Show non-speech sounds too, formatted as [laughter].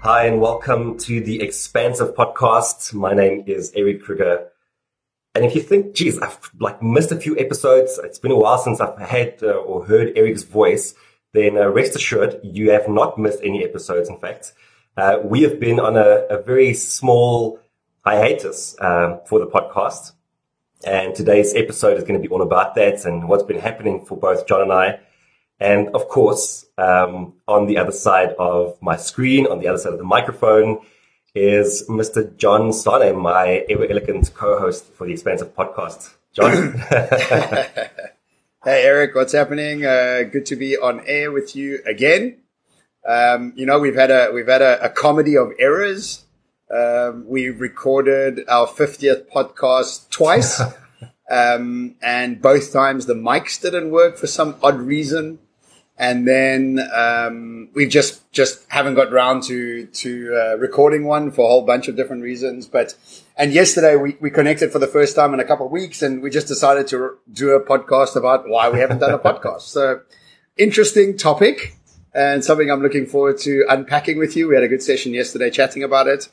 Hi, and welcome to the Expansive Podcast. My name is Eric Kruger. And if you think, geez, I've like missed a few episodes, it's been a while since I've had uh, or heard Eric's voice, then uh, rest assured you have not missed any episodes. In fact, uh, we have been on a, a very small hiatus um, for the podcast. And today's episode is going to be all about that and what's been happening for both John and I. And of course, um, on the other side of my screen, on the other side of the microphone, is Mr. John Sane, my ever elegant co-host for the Expansive Podcast. John. [laughs] [laughs] hey, Eric, what's happening? Uh, good to be on air with you again. Um, you know, we've had a we've had a, a comedy of errors. Um, we recorded our 50th podcast twice. [laughs] um, and both times the mics didn't work for some odd reason. And then, um, we just, just haven't got round to, to, uh, recording one for a whole bunch of different reasons. But, and yesterday we, we connected for the first time in a couple of weeks and we just decided to do a podcast about why we haven't done a podcast. So interesting topic and something I'm looking forward to unpacking with you. We had a good session yesterday chatting about it.